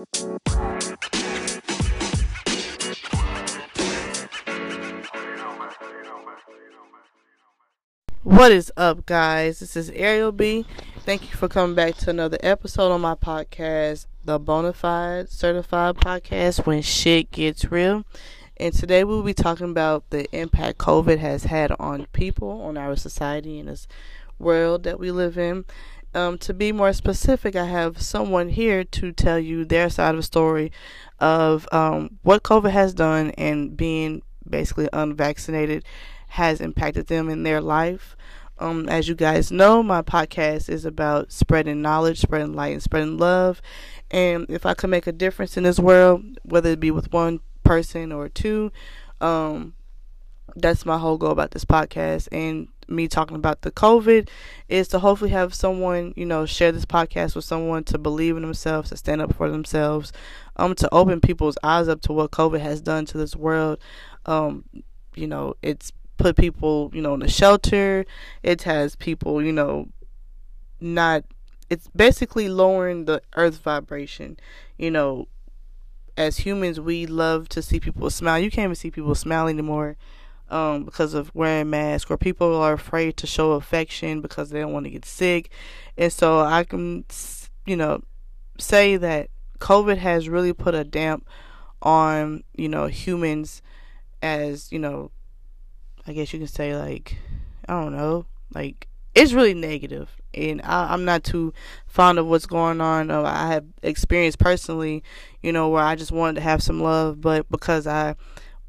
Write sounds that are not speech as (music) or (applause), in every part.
What is up, guys? This is Ariel B. Thank you for coming back to another episode on my podcast, the Bonafide Certified Podcast When Shit Gets Real. And today we'll be talking about the impact COVID has had on people, on our society, and this world that we live in. Um, to be more specific, I have someone here to tell you their side of the story of um, what COVID has done and being basically unvaccinated has impacted them in their life. Um, as you guys know, my podcast is about spreading knowledge, spreading light, and spreading love. And if I can make a difference in this world, whether it be with one person or two, um, that's my whole goal about this podcast. And me talking about the COVID is to hopefully have someone, you know, share this podcast with someone to believe in themselves, to stand up for themselves, um, to open people's eyes up to what COVID has done to this world. Um, you know, it's put people, you know, in a shelter. It has people, you know, not. It's basically lowering the earth vibration. You know, as humans, we love to see people smile. You can't even see people smile anymore um, because of wearing masks, or people are afraid to show affection because they don't want to get sick. And so I can, you know, say that COVID has really put a damp on, you know, humans as, you know, I guess you can say like I don't know, like it's really negative, and I, am not too fond of what's going on. Uh, I have experienced personally, you know, where I just wanted to have some love, but because I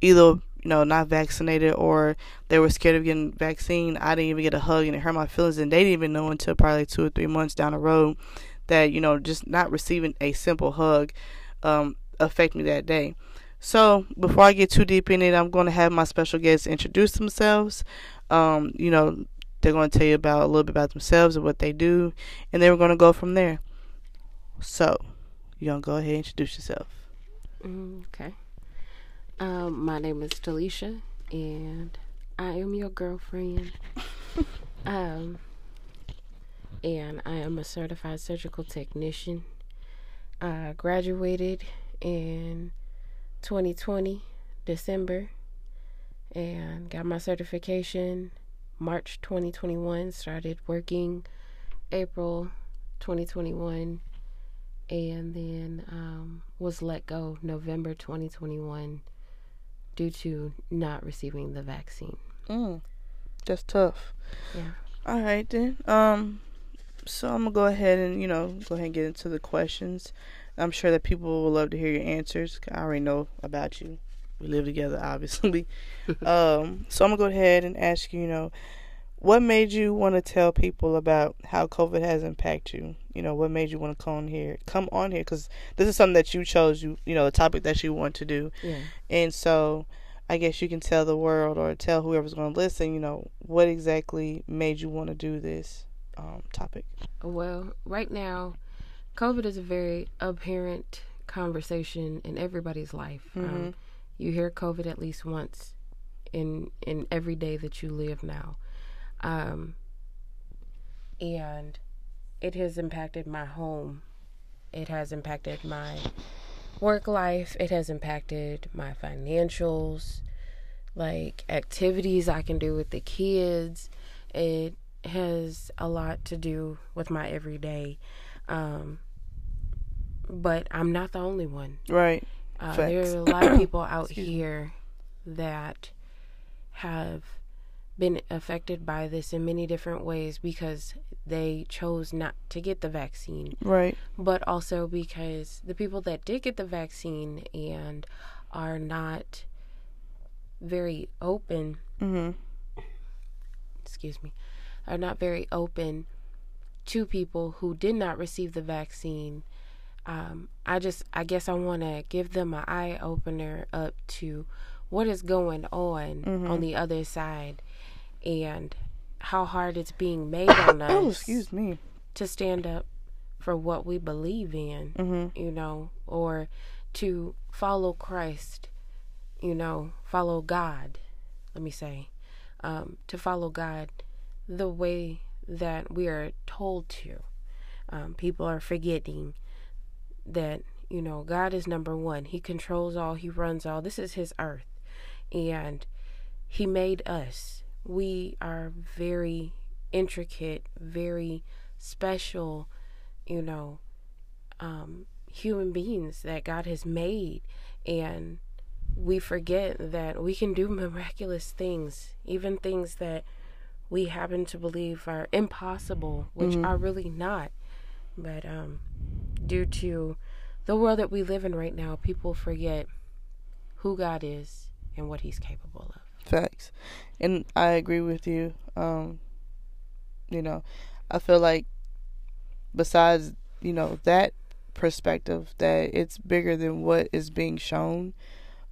either you know not vaccinated or they were scared of getting vaccine, I didn't even get a hug, and it hurt my feelings, and they didn't even know until probably two or three months down the road that you know just not receiving a simple hug um, affect me that day. So before I get too deep in it, I'm going to have my special guests introduce themselves. Um, you know, they're going to tell you about a little bit about themselves and what they do, and then we're going to go from there. So, you're gonna go ahead and introduce yourself. Mm, okay. Um, my name is Dalishia, and I am your girlfriend. (laughs) um, and I am a certified surgical technician. I graduated in 2020, December, and got my certification March 2021. Started working April 2021, and then um, was let go November 2021 due to not receiving the vaccine. Mm, that's tough. Yeah. All right then. Um, so I'm gonna go ahead and you know go ahead and get into the questions. I'm sure that people will love to hear your answers. I already know about you. We live together, obviously. (laughs) um, so I'm gonna go ahead and ask you. You know, what made you want to tell people about how COVID has impacted you? You know, what made you want to come on here? Come on here because this is something that you chose. You, you know, the topic that you want to do. Yeah. And so, I guess you can tell the world or tell whoever's going to listen. You know, what exactly made you want to do this um, topic? Well, right now COVID is a very apparent conversation in everybody's life. Um, mm-hmm. Um, you hear COVID at least once in in every day that you live now, um, and it has impacted my home. It has impacted my work life. It has impacted my financials, like activities I can do with the kids. It has a lot to do with my everyday. Um, but I'm not the only one. Right. Uh, there are a lot of people (coughs) out here that have been affected by this in many different ways because they chose not to get the vaccine. Right. But also because the people that did get the vaccine and are not very open. Mm-hmm. Excuse me are not very open to people who did not receive the vaccine. Um, I just, I guess I want to give them an eye opener up to what is going on mm-hmm. on the other side and how hard it's being made on (coughs) us. oh, excuse me. To stand up for what we believe in, mm-hmm. you know, or to follow Christ, you know, follow God, let me say, um, to follow God the way that we are told to. Um, people are forgetting that you know, God is number one. He controls all, He runs all. This is His earth. And He made us. We are very intricate, very special, you know, um, human beings that God has made. And we forget that we can do miraculous things, even things that we happen to believe are impossible, which mm-hmm. are really not. But um, due to the world that we live in right now, people forget who God is and what He's capable of. Facts, and I agree with you. Um, you know, I feel like besides you know that perspective, that it's bigger than what is being shown.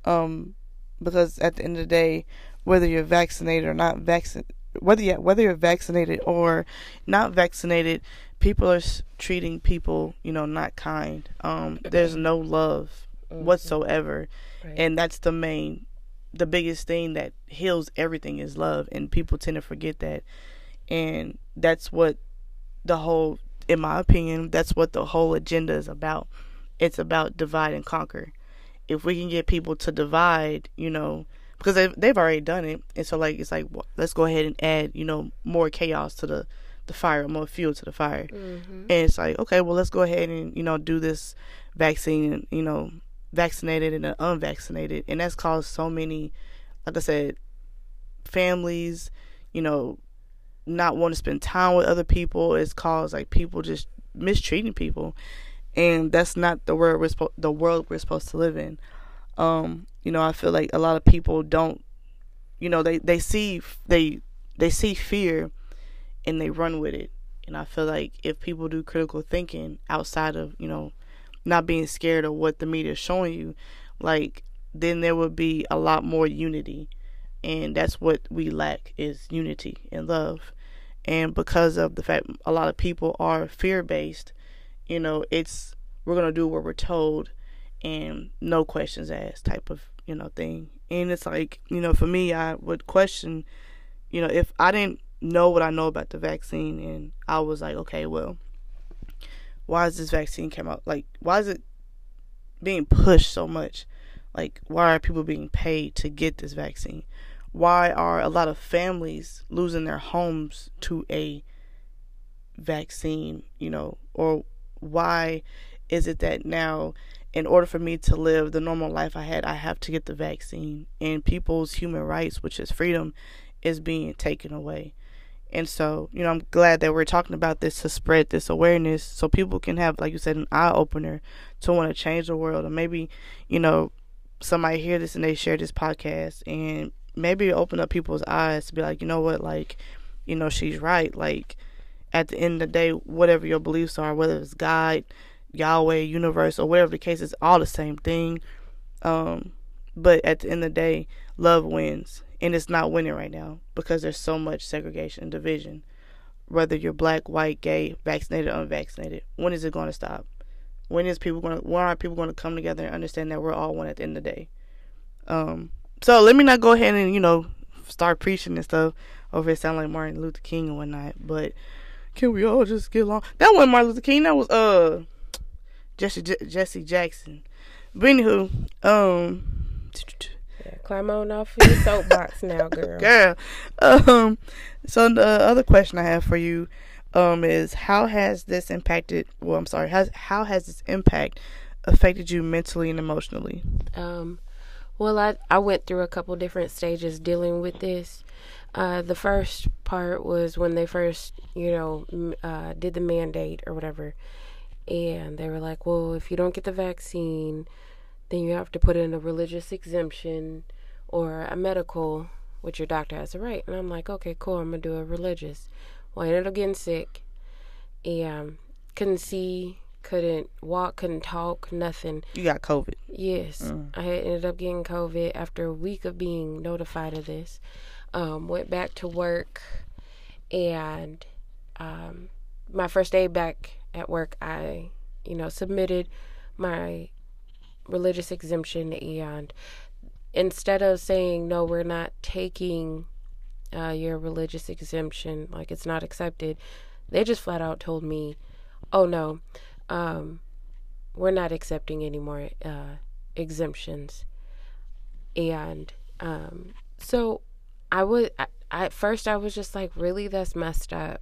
Um, because at the end of the day, whether you're vaccinated or not vaccinated, whether you whether you're vaccinated or not vaccinated, people are treating people, you know, not kind. Um, there's no love mm-hmm. whatsoever, right. and that's the main, the biggest thing that heals everything is love, and people tend to forget that, and that's what the whole, in my opinion, that's what the whole agenda is about. It's about divide and conquer. If we can get people to divide, you know, because they've, they've already done it, and so like it's like well, let's go ahead and add, you know, more chaos to the the fire, more fuel to the fire. Mm-hmm. And it's like, okay, well, let's go ahead and, you know, do this vaccine, you know, vaccinated and unvaccinated. And that's caused so many, like I said, families, you know, not want to spend time with other people. It's caused like people just mistreating people. And that's not the world we're spo- the world we're supposed to live in. Um, you know, I feel like a lot of people don't, you know, they, they see, they, they see fear and they run with it. And I feel like if people do critical thinking outside of, you know, not being scared of what the media is showing you, like then there would be a lot more unity. And that's what we lack is unity and love. And because of the fact a lot of people are fear based, you know, it's we're gonna do what we're told and no questions asked type of, you know, thing. And it's like, you know, for me I would question, you know, if I didn't know what I know about the vaccine, and I was like, okay, well, why is this vaccine came out? Like, why is it being pushed so much? Like, why are people being paid to get this vaccine? Why are a lot of families losing their homes to a vaccine? You know, or why is it that now? in order for me to live the normal life I had, I have to get the vaccine. And people's human rights, which is freedom, is being taken away. And so, you know, I'm glad that we're talking about this to spread this awareness so people can have, like you said, an eye opener to want to change the world. Or maybe, you know, somebody hear this and they share this podcast and maybe open up people's eyes to be like, you know what, like, you know, she's right. Like, at the end of the day, whatever your beliefs are, whether it's God, Yahweh, universe, or whatever the case, it's all the same thing. Um, but at the end of the day, love wins and it's not winning right now because there's so much segregation and division. Whether you're black, white, gay, vaccinated, unvaccinated, when is it going to stop? When is people going to? When are people going to come together and understand that we're all one at the end of the day? Um, so let me not go ahead and you know start preaching and stuff over it sound like Martin Luther King and whatnot. But can we all just get along? That wasn't Martin Luther King. That was uh Jesse J- Jesse Jackson. But anywho, um Climb on off of your soapbox now, girl. (laughs) girl. Um, so the other question I have for you um, is how has this impacted well I'm sorry, has how has this impact affected you mentally and emotionally? Um well I I went through a couple different stages dealing with this. Uh, the first part was when they first, you know, uh, did the mandate or whatever, and they were like, "Well, if you don't get the vaccine, then you have to put in a religious exemption or a medical, which your doctor has to write. And I'm like, okay, cool, I'm gonna do a religious. Well, I ended up getting sick and couldn't see, couldn't walk, couldn't talk, nothing. You got COVID. Yes. Mm. I had ended up getting COVID after a week of being notified of this. Um, went back to work and um, my first day back at work, I, you know, submitted my religious exemption and instead of saying no we're not taking uh, your religious exemption like it's not accepted they just flat out told me oh no um, we're not accepting any more uh, exemptions. And um, so I would, I, at first, I was just like, really, that's messed up.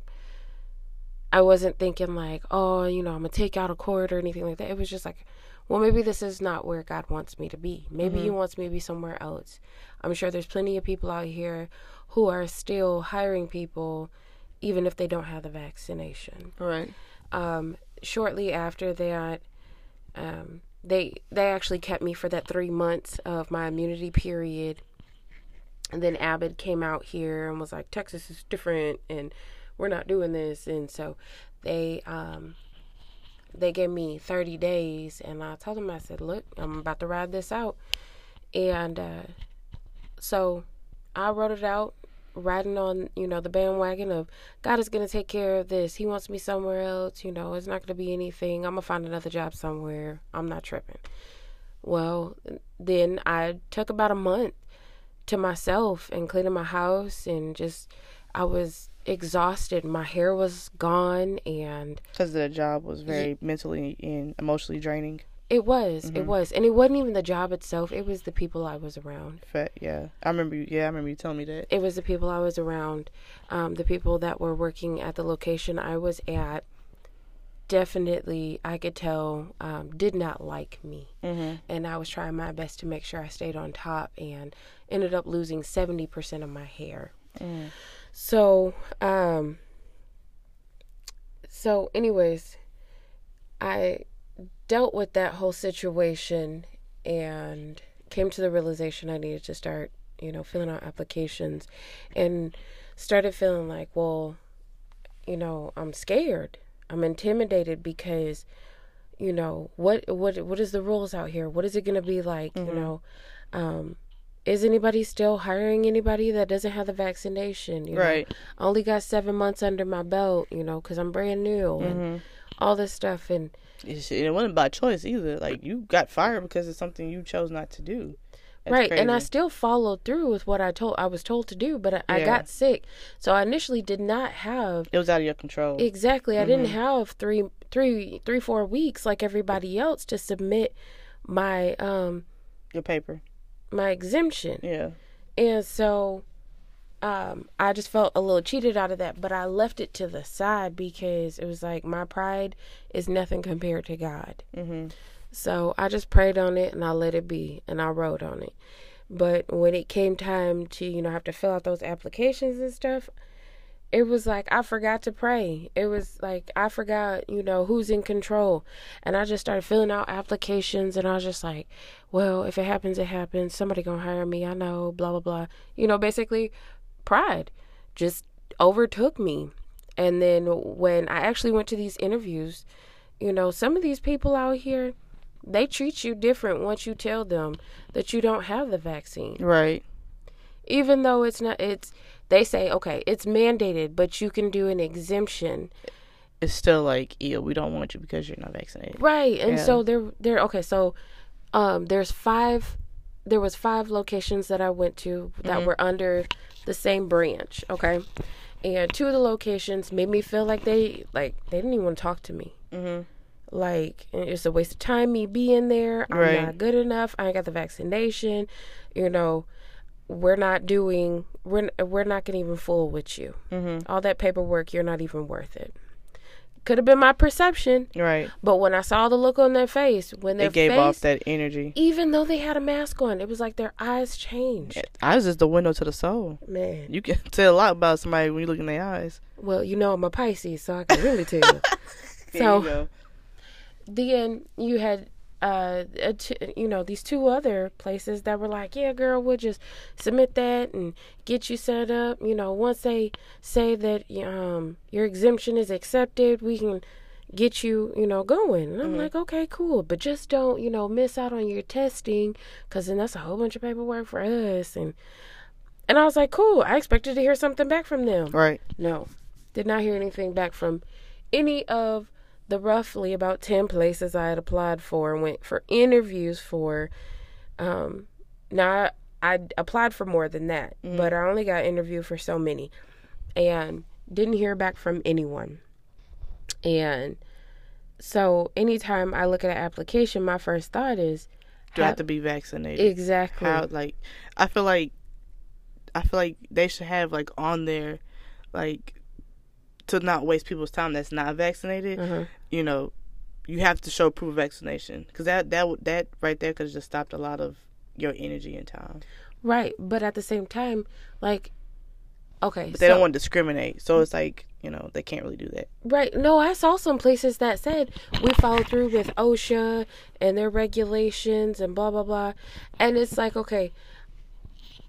I wasn't thinking like, oh, you know, I'm gonna take out a court or anything like that. It was just like, well, maybe this is not where God wants me to be. Maybe mm-hmm. He wants me to be somewhere else. I'm sure there's plenty of people out here who are still hiring people, even if they don't have the vaccination. Right. Um, shortly after that, um, they they actually kept me for that three months of my immunity period. And then Abbott came out here and was like, Texas is different, and we're not doing this. And so they um, they gave me 30 days, and I told them, I said, look, I'm about to ride this out. And uh, so I rode it out, riding on, you know, the bandwagon of God is going to take care of this. He wants me somewhere else. You know, it's not going to be anything. I'm going to find another job somewhere. I'm not tripping. Well, then I took about a month to myself and cleaning my house and just, I was exhausted. My hair was gone, and because the job was very mentally and emotionally draining. It was. Mm-hmm. It was, and it wasn't even the job itself. It was the people I was around. Yeah, I remember. You, yeah, I remember you telling me that. It was the people I was around, um, the people that were working at the location I was at. Definitely, I could tell um, did not like me, mm-hmm. and I was trying my best to make sure I stayed on top, and ended up losing seventy percent of my hair. Mm. So, um, so, anyways, I dealt with that whole situation and came to the realization I needed to start, you know, filling out applications and started feeling like, well, you know, I'm scared. I'm intimidated because, you know, what what what is the rules out here? What is it going to be like, mm-hmm. you know? Um is anybody still hiring anybody that doesn't have the vaccination? You right. Know? I only got seven months under my belt, you know, because I'm brand new mm-hmm. and all this stuff. And it wasn't by choice either. Like you got fired because it's something you chose not to do. That's right, crazy. and I still followed through with what I told I was told to do, but I, yeah. I, got sick, so I initially did not have. It was out of your control. Exactly, mm-hmm. I didn't mm-hmm. have three, three, three, four weeks like everybody else to submit my um your paper my exemption. Yeah. And so um, I just felt a little cheated out of that, but I left it to the side because it was like my pride is nothing compared to God. Mm-hmm. So I just prayed on it and I let it be and I rode on it. But when it came time to, you know, have to fill out those applications and stuff, it was like I forgot to pray. It was like I forgot, you know, who's in control. And I just started filling out applications and I was just like, well, if it happens, it happens. Somebody gonna hire me. I know, blah blah blah. You know, basically pride just overtook me. And then when I actually went to these interviews, you know, some of these people out here, they treat you different once you tell them that you don't have the vaccine. Right. Even though it's not it's they say, okay, it's mandated, but you can do an exemption. It's still like, ew, we don't want you because you're not vaccinated. Right. And yeah. so they're they're okay, so um there's five there was five locations that I went to that mm-hmm. were under the same branch, okay? And two of the locations made me feel like they like they didn't even want to talk to me. Mm-hmm. Like it's a waste of time me being there. I'm right. not good enough. I ain't got the vaccination. You know, we're not doing we're we're not gonna even fool with you. Mm-hmm. All that paperwork, you're not even worth it. Could have been my perception, right? But when I saw the look on their face, when they gave face, off that energy, even though they had a mask on, it was like their eyes changed. Eyes is the window to the soul. Man, you can (laughs) tell a lot about somebody when you look in their eyes. Well, you know I'm a Pisces, so I can really tell (laughs) so, you then you had uh, you know, these two other places that were like, yeah, girl, we'll just submit that and get you set up. You know, once they say that um your exemption is accepted, we can get you, you know, going. And I'm mm-hmm. like, okay, cool, but just don't, you know, miss out on your testing, cause then that's a whole bunch of paperwork for us. And and I was like, cool. I expected to hear something back from them. Right. No, did not hear anything back from any of the roughly about 10 places I had applied for and went for interviews for. Um, now, I, I applied for more than that, mm-hmm. but I only got interviewed for so many and didn't hear back from anyone. And So anytime I look at an application, my first thought is, Do I have to be vaccinated? exactly. How like I feel like I feel like they should have like on there like to not waste people's time that's not vaccinated. uh You know, you have to show proof of vaccination because that that would that right there could have just stopped a lot of your energy and time. Right, but at the same time, like, okay, But they so- don't want to discriminate, so it's like you know they can't really do that. Right. No, I saw some places that said we follow through with OSHA and their regulations and blah blah blah. And it's like, okay,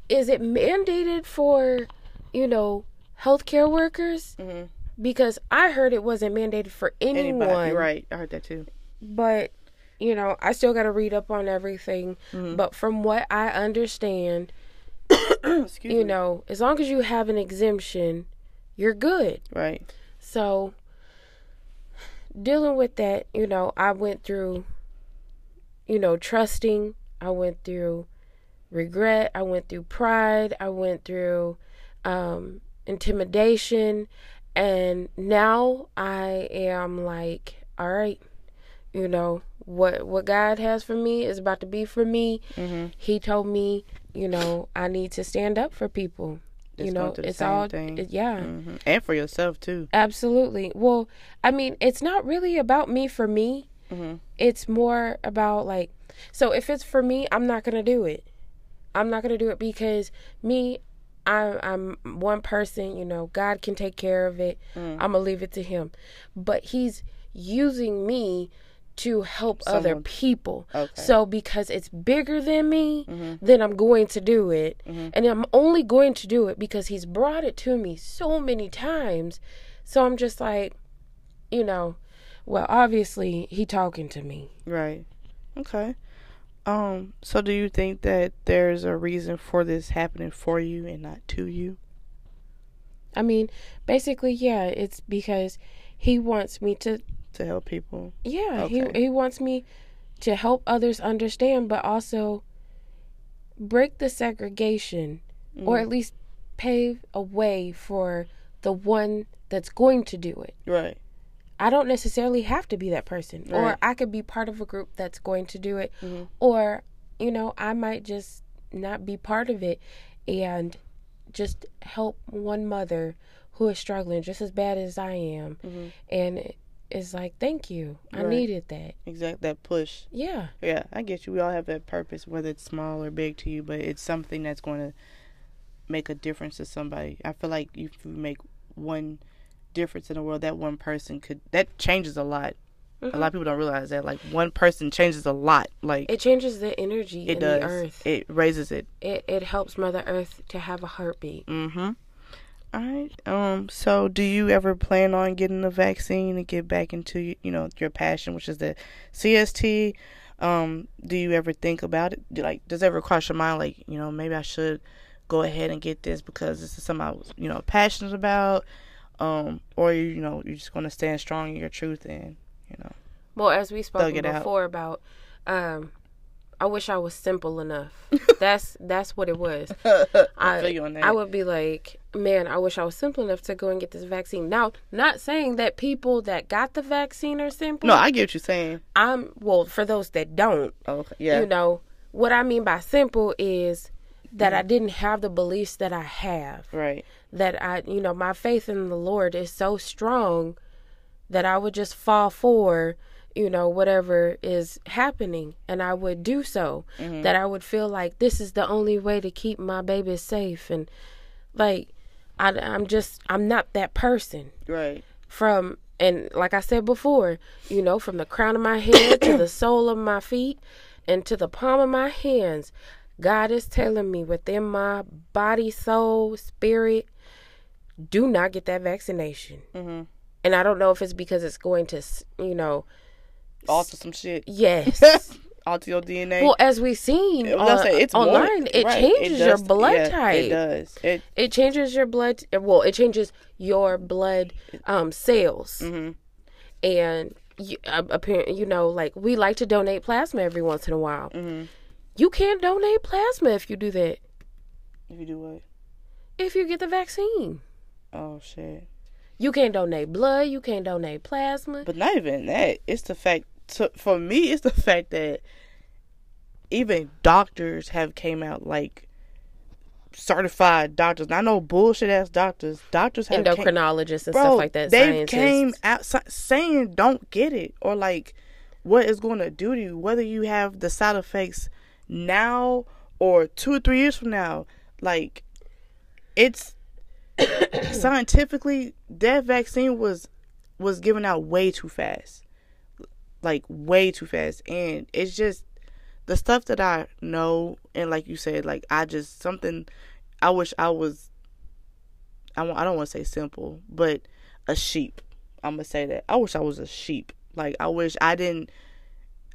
is it mandated for, you know, healthcare workers? Mm-hmm. Because I heard it wasn't mandated for anyone. Anybody, right? I heard that too. But, you know, I still got to read up on everything. Mm-hmm. But from what I understand, (coughs) Excuse you know, as long as you have an exemption, you're good. right? So, dealing with that, you know, I went through, you know, trusting. I went through regret. I went through pride. I went through um, intimidation. And now I am like, all right, you know, what what God has for me is about to be for me. Mm-hmm. He told me, you know, I need to stand up for people. you know, the it's same all, thing. yeah. hmm And for yourself too. Absolutely. Well, I mean, it's not really about me for me. Mm-hmm. It's more about like, so if it's for me, I'm not gonna do it. I'm not gonna do it because me, I, I'm one person. You know, God can take care of it. Mm. I'm gonna leave it to Him. But He's using me to help other people. Okay. So because it's bigger than me, Mhm. then I'm going to do it. Mhm. And I'm only going to do it because he's brought it to me so many times. So I'm just like, you know, well, obviously he talking to me. Right. Okay. Um. So, do you think that there's a reason for this happening for you and not to you? I mean, basically, yeah, it's because he wants me to To help people. yeah, Okay. he he wants me to help others understand but also break the segregation or Mm. at least pave a way for the one that's going to do it. Right. I don't necessarily have to be that person, or I could be part of a group that's going to do it, Mhm. or you know, I might just not be part of it and just help one mother who is struggling just as bad as I am, Mhm. and it's like, thank you, I Right. needed that. Exact. That push. Yeah, Yeah, I get you. We all have that purpose, whether it's small or big to you, but it's something that's going to make a difference to somebody. I feel like if you make one difference in the world, that one person could that changes a lot. A lot of people don't realize that. Like one person changes a lot. Like it changes the energy it in does. the earth. It raises it. It it helps Mother Earth to have a heartbeat. Mm-hmm. All right. Um. So, do you ever plan on getting the vaccine and get back into you know your passion, which is the CST? Um. Do you ever think about it? Do, like, does it ever cross your mind, like, you know, maybe I should go ahead and get this because this is something I was, you know, passionate about, um, or you, you know, you're just gonna stand strong in your truth and, you know, Well, as we spoke it out. before about, um, I wish I was simple enough. (laughs) that's that's what it was. (laughs) I, feel you on that. I would be like, man, I wish I was simple enough to go and get this vaccine. Now, not saying that people that got the vaccine are simple. no, I get what you're saying. I'm well for those that don't. Okay. Yeah. You know what I mean by simple is that I didn't have the beliefs that I have. right. That I, you know, my faith in the Lord is so strong that I would just fall for, you know, whatever is happening, and I would do so. Mm-hmm. That I would feel like this is the only way to keep my baby safe, and like, I, I'm just, I'm not that person Right. from and like I said before, you know, from the crown of my head to the (coughs) sole of my feet and to the palm of my hands, God is telling me within my body, soul, spirit, do not get that vaccination. Mm-hmm. And I don't know if it's because it's going to, you know, Alter some shit. yes. (laughs) Alter your DNA. well, as we've seen on- say, it's more- online, it right, changes your does- blood yeah, type. It does. It. It changes your blood. Well, it changes your blood um, cells. hmm and you, uh, apparently, you know, like we like to donate plasma every once in a while. hmm You can't donate plasma if you do that. If you do what? If you get the vaccine, Oh shit. You can't donate blood. You can't donate plasma. But not even that. It's the fact. To, for me, it's the fact that even doctors have came out like certified doctors. I know bullshit ass doctors. Doctors have endocrinologists came, and stuff like that. They came out saying don't get it or like what it's going to do to you, whether you have the side effects now or two or three years from now. Like it's (coughs) scientifically that vaccine was was given out way too fast. Like way too fast. And it's just the stuff that i know and like you said like i just something i wish i was i, want I don't want to say simple but a sheep. I'm gonna say that. I wish i was a sheep. Like i wish i didn't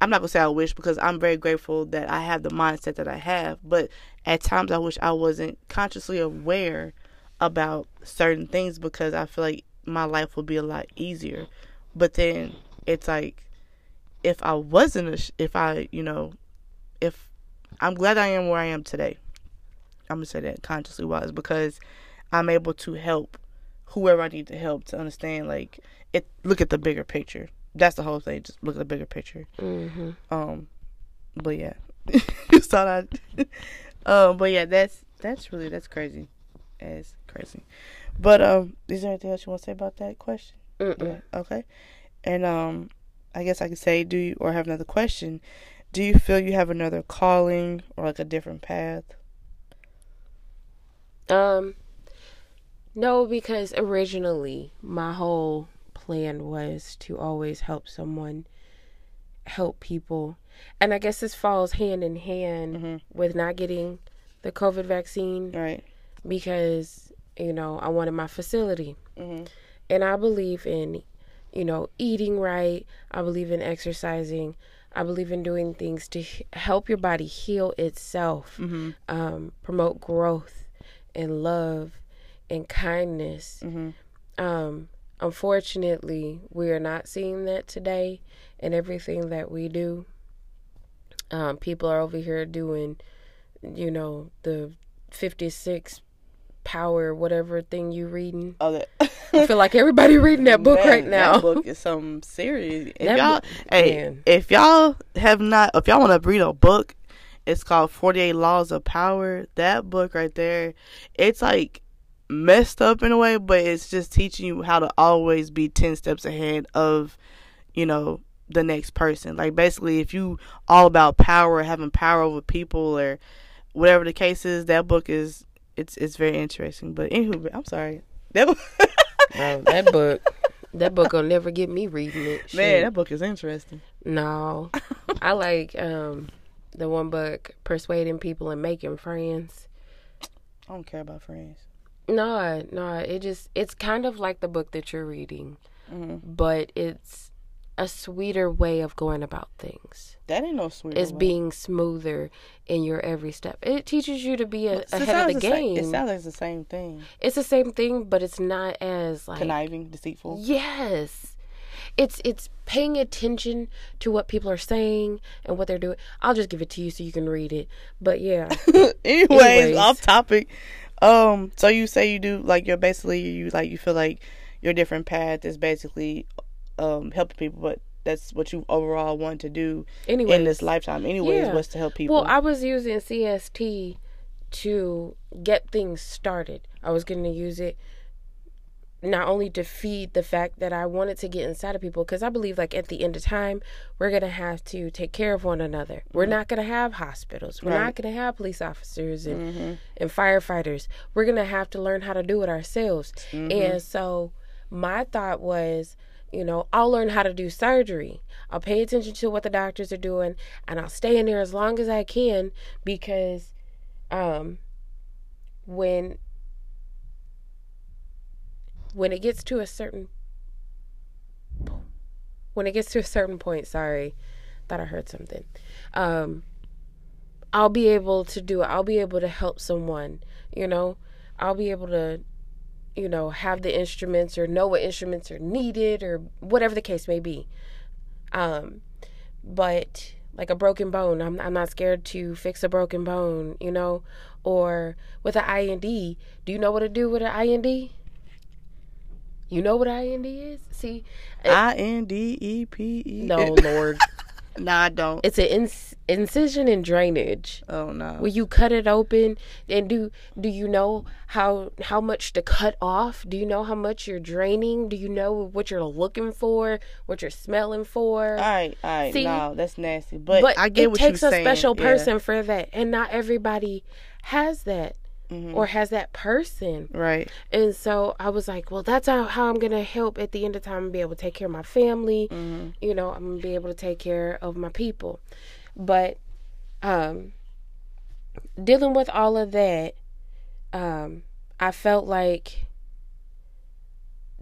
i'm not gonna say i wish because i'm very grateful that i have the mindset that i have but at times i wish i wasn't consciously aware about certain things because I feel like my life would be a lot easier. But then it's like if I wasn't a, if I, you know, if I'm glad I am where I am today. I'm gonna say that consciously wise because I'm able to help whoever I need to help to understand like it look at the bigger picture. That's the whole thing. Just look at the bigger picture. Mm-hmm. Um, but yeah, (laughs) you saw that. (laughs) um, but yeah, that's that's really that's crazy. As crazy. But um, is there anything else you want to say about that question? Yeah. Okay. And um, I guess I could say, do you or have another question? Do you feel you have another calling or like a different path? Um, no, because originally my whole plan was to always help someone, help people, and I guess this falls hand in hand mm-hmm. with not getting the COVID vaccine, right? Because you know, I wanted my facility. Mm-hmm. And I believe in, you know, eating right. I believe in exercising. I believe in doing things to help your body heal itself, mm-hmm. um, promote growth and love and kindness. Mm-hmm. Um, unfortunately, we are not seeing that today in everything that we do. Um, people are over here doing, you know, the 56 power, whatever thing you reading. Oh, that. I feel like everybody reading that book (laughs) man, right now. That book is some serious. If That y'all, book- hey, man. if y'all have not, if y'all want to read a book, it's called Forty Eight Laws of Power. That book right there, it's like messed up in a way, but it's just teaching you how to always be ten steps ahead of, you know, the next person. Like basically, if you all about power, having power over people, or whatever the case is, that book is it's it's very interesting. But anywho, I'm sorry. That book, (laughs) Bro, that book, that book will never get me reading it. man, that book is interesting. no, I like um the one book, persuading people and making friends. I don't care about friends. No, no, it just it's kind of like the book that you're reading, hmm but it's a sweeter way of going about things. That ain't no sweet. It's way. being smoother in your every step. It teaches you to be a, It ahead of the sa- game. it sounds like it's the same thing. it's the same thing, but it's not as like Conniving, deceitful. Yes. It's it's paying attention to what people are saying and what they're doing. I'll just give it to you so you can read it. But yeah. (laughs) Anyways, Anyways. off topic. Um, so you say you do like you're basically you like you feel like your different path is basically um helping people, but that's what you overall want to do Anyway. in this lifetime. Anyways, Yeah. was to help people. Well, I was using CST to get things started. I was going to use it not only to feed the fact that I wanted to get inside of people, because I believe, like, at the end of time, we're going to have to take care of one another. We're not going to have hospitals. We're not Mm-hmm. Going to have police officers and, Mhm. and firefighters. We're going to have to learn how to do it ourselves. Mm-hmm. And so, my thought was, you know, I'll learn how to do surgery. I'll pay attention to what the doctors are doing and I'll stay in there as long as I can because um when when it gets to a certain when it gets to a certain point, sorry, thought I heard something. Um I'll be able to do it. I'll be able to help someone, you know. I'll be able to you know, have the instruments or know what instruments are needed or whatever the case may be. Um, but like a broken bone, I'm I'm not scared to fix a broken bone, you know, or with an IND. Do you know what to do with an IND? You know what IND is? See, I N D E P E. no, (laughs) Lord, nah, I don't. it's an ins- incision and drainage. oh no. Will you cut it open and do do you know how how much to cut off? Do you know how much you're draining? Do you know what you're looking for? What you're smelling for? all right, all right. See? no, that's nasty. But, but I get it what takes a saying. special Yeah. person for that, and not everybody has that Mhm. or has that person. Right. And so I was like, well, that's how, how I'm gonna help at the end of time and be able to take care of my family. hmm You know, I'm gonna be able to take care of my people. But um, dealing with all of that, um, I felt like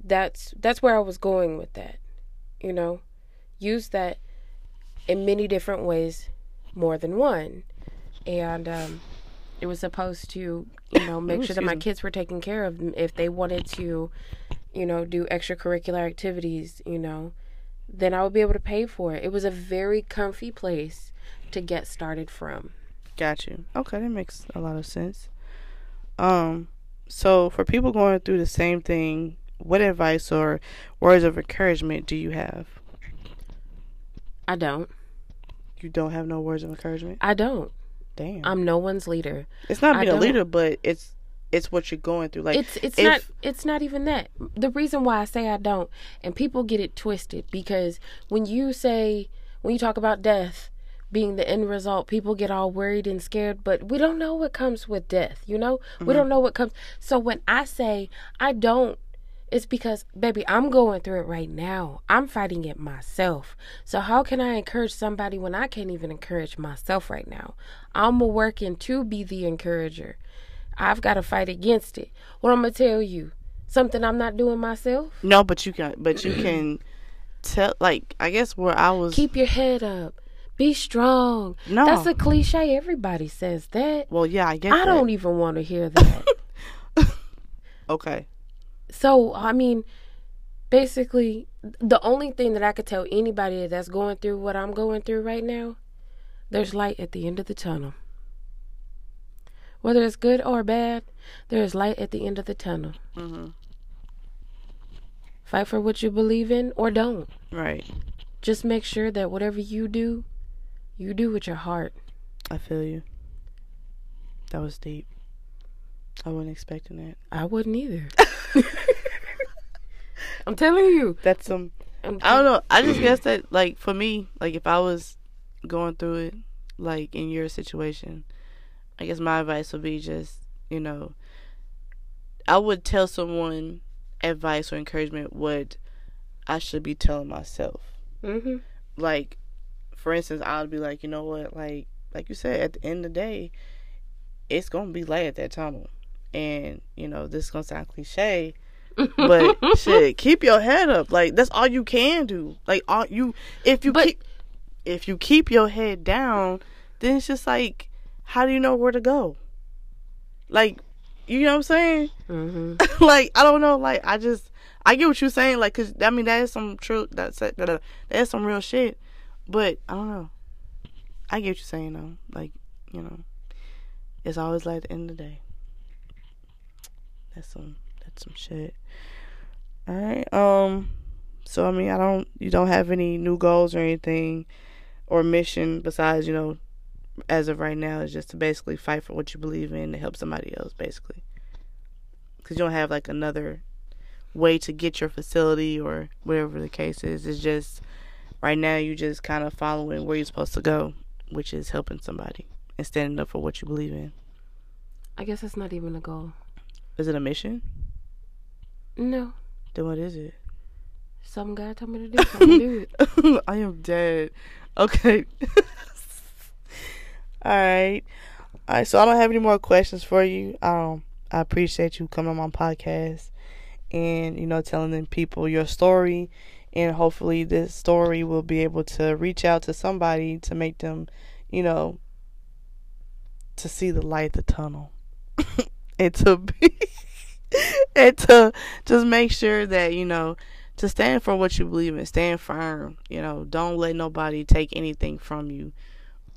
that's that's where I was going with that. You know, use that in many different ways, more than one, and um, it was supposed to, you know, (coughs) make Ooh, sure that my me. kids were taken care of if they wanted to, you know, do extracurricular activities. You know, then I would be able to pay for it. It was a very comfy place to get started from. Got you. Okay, that makes a lot of sense. Um, so for people going through the same thing, what advice or words of encouragement do you have? I don't. You don't have no words of encouragement. I don't. Damn. I'm no one's leader. it's not being a leader, but it's it's what you're going through. Like it's it's if- not it's not even that. The reason why I say I don't and people get it twisted because when you say when you talk about death being the end result, people get all worried and scared, but we don't know what comes with death, you know? We mm-hmm. don't know what comes. So when I say I don't it's because baby, I'm going through it right now. I'm fighting it myself. So how can I encourage somebody when I can't even encourage myself right now? I'm working to be the encourager. I've got to fight against it. What I'm gonna tell you, something I'm not doing myself. no, but you can, but you can tell. Like I guess where I was. Keep your head up. Be strong. no. That's a cliche. Everybody says that. well, yeah, I guess. I that. don't even want to hear that. (laughs) Okay. So I mean, basically, the only thing that I could tell anybody that's going through what I'm going through right now, there's light at the end of the tunnel. Whether it's good or bad, there is light at the end of the tunnel. hmm Fight for what you believe in or don't. Right. Just make sure that whatever you do, you do with your heart. I feel you. That was deep. I wasn't expecting that. I wouldn't either. (laughs) I'm telling you. That's some. I'm I don't know. I just guess that, like, for me, like, if I was going through it, like, in your situation, I guess my advice would be just, you know, I would tell someone advice or encouragement what I should be telling myself. hmm Like, for instance, I'd be like, you know what, like, like you said, at the end of the day, it's gonna be light at that tunnel, and you know, this is gonna sound cliche, but (laughs) shit, keep your head up. Like that's all you can do. Like all you, if you But- keep, if you keep your head down, then it's just like, how do you know where to go? Like, you know what I'm saying? hmm (laughs) like I don't know. Like I just, I get what you're saying. Like, cause I mean that is some true. That's that, that, that is some real shit. But I don't know. I get what you're saying though. Like, you know, it's always like at the end of the day. That's some that's some shit. All right. Um. So I mean, I don't. You don't have any new goals or anything, or mission besides you know, as of right now, is just to basically fight for what you believe in to help somebody else, basically. Because you don't have like another way to get your facility or whatever the case is. It's just right now you just kind of following where you're supposed to go, which is helping somebody and standing up for what you believe in. I guess that's not even a goal. Is it a mission? No. Then what is it? Some guy told me to do something. do it. (laughs) I am dead. Okay. (laughs) All right. All right. So I don't have any more questions for you. Um, I appreciate you coming on my podcast and you know telling them people your story, and hopefully this story will be able to reach out to somebody to make them, you know, to see the light the tunnel, (laughs) and to be, (laughs) and to just make sure that you know to stand for what you believe in, stand firm. You know, don't let nobody take anything from you.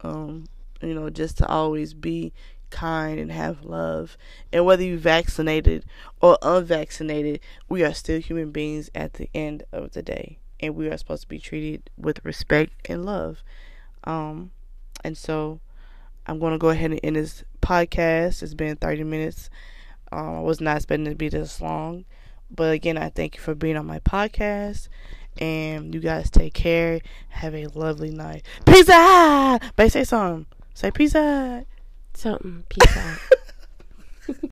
Um, you know, just to always be kind and have love. And whether you vaccinated or unvaccinated, we are still human beings at the end of the day. And we are supposed to be treated with respect and love. Um, and so I'm going to go ahead and end this podcast. It's been 30 minutes. Um, I was not expecting it to be this long. But again, I thank you for being on my podcast. And you guys take care. Have a lovely night. Peace out. But say something. Say peace out. Something. Peace out. (laughs)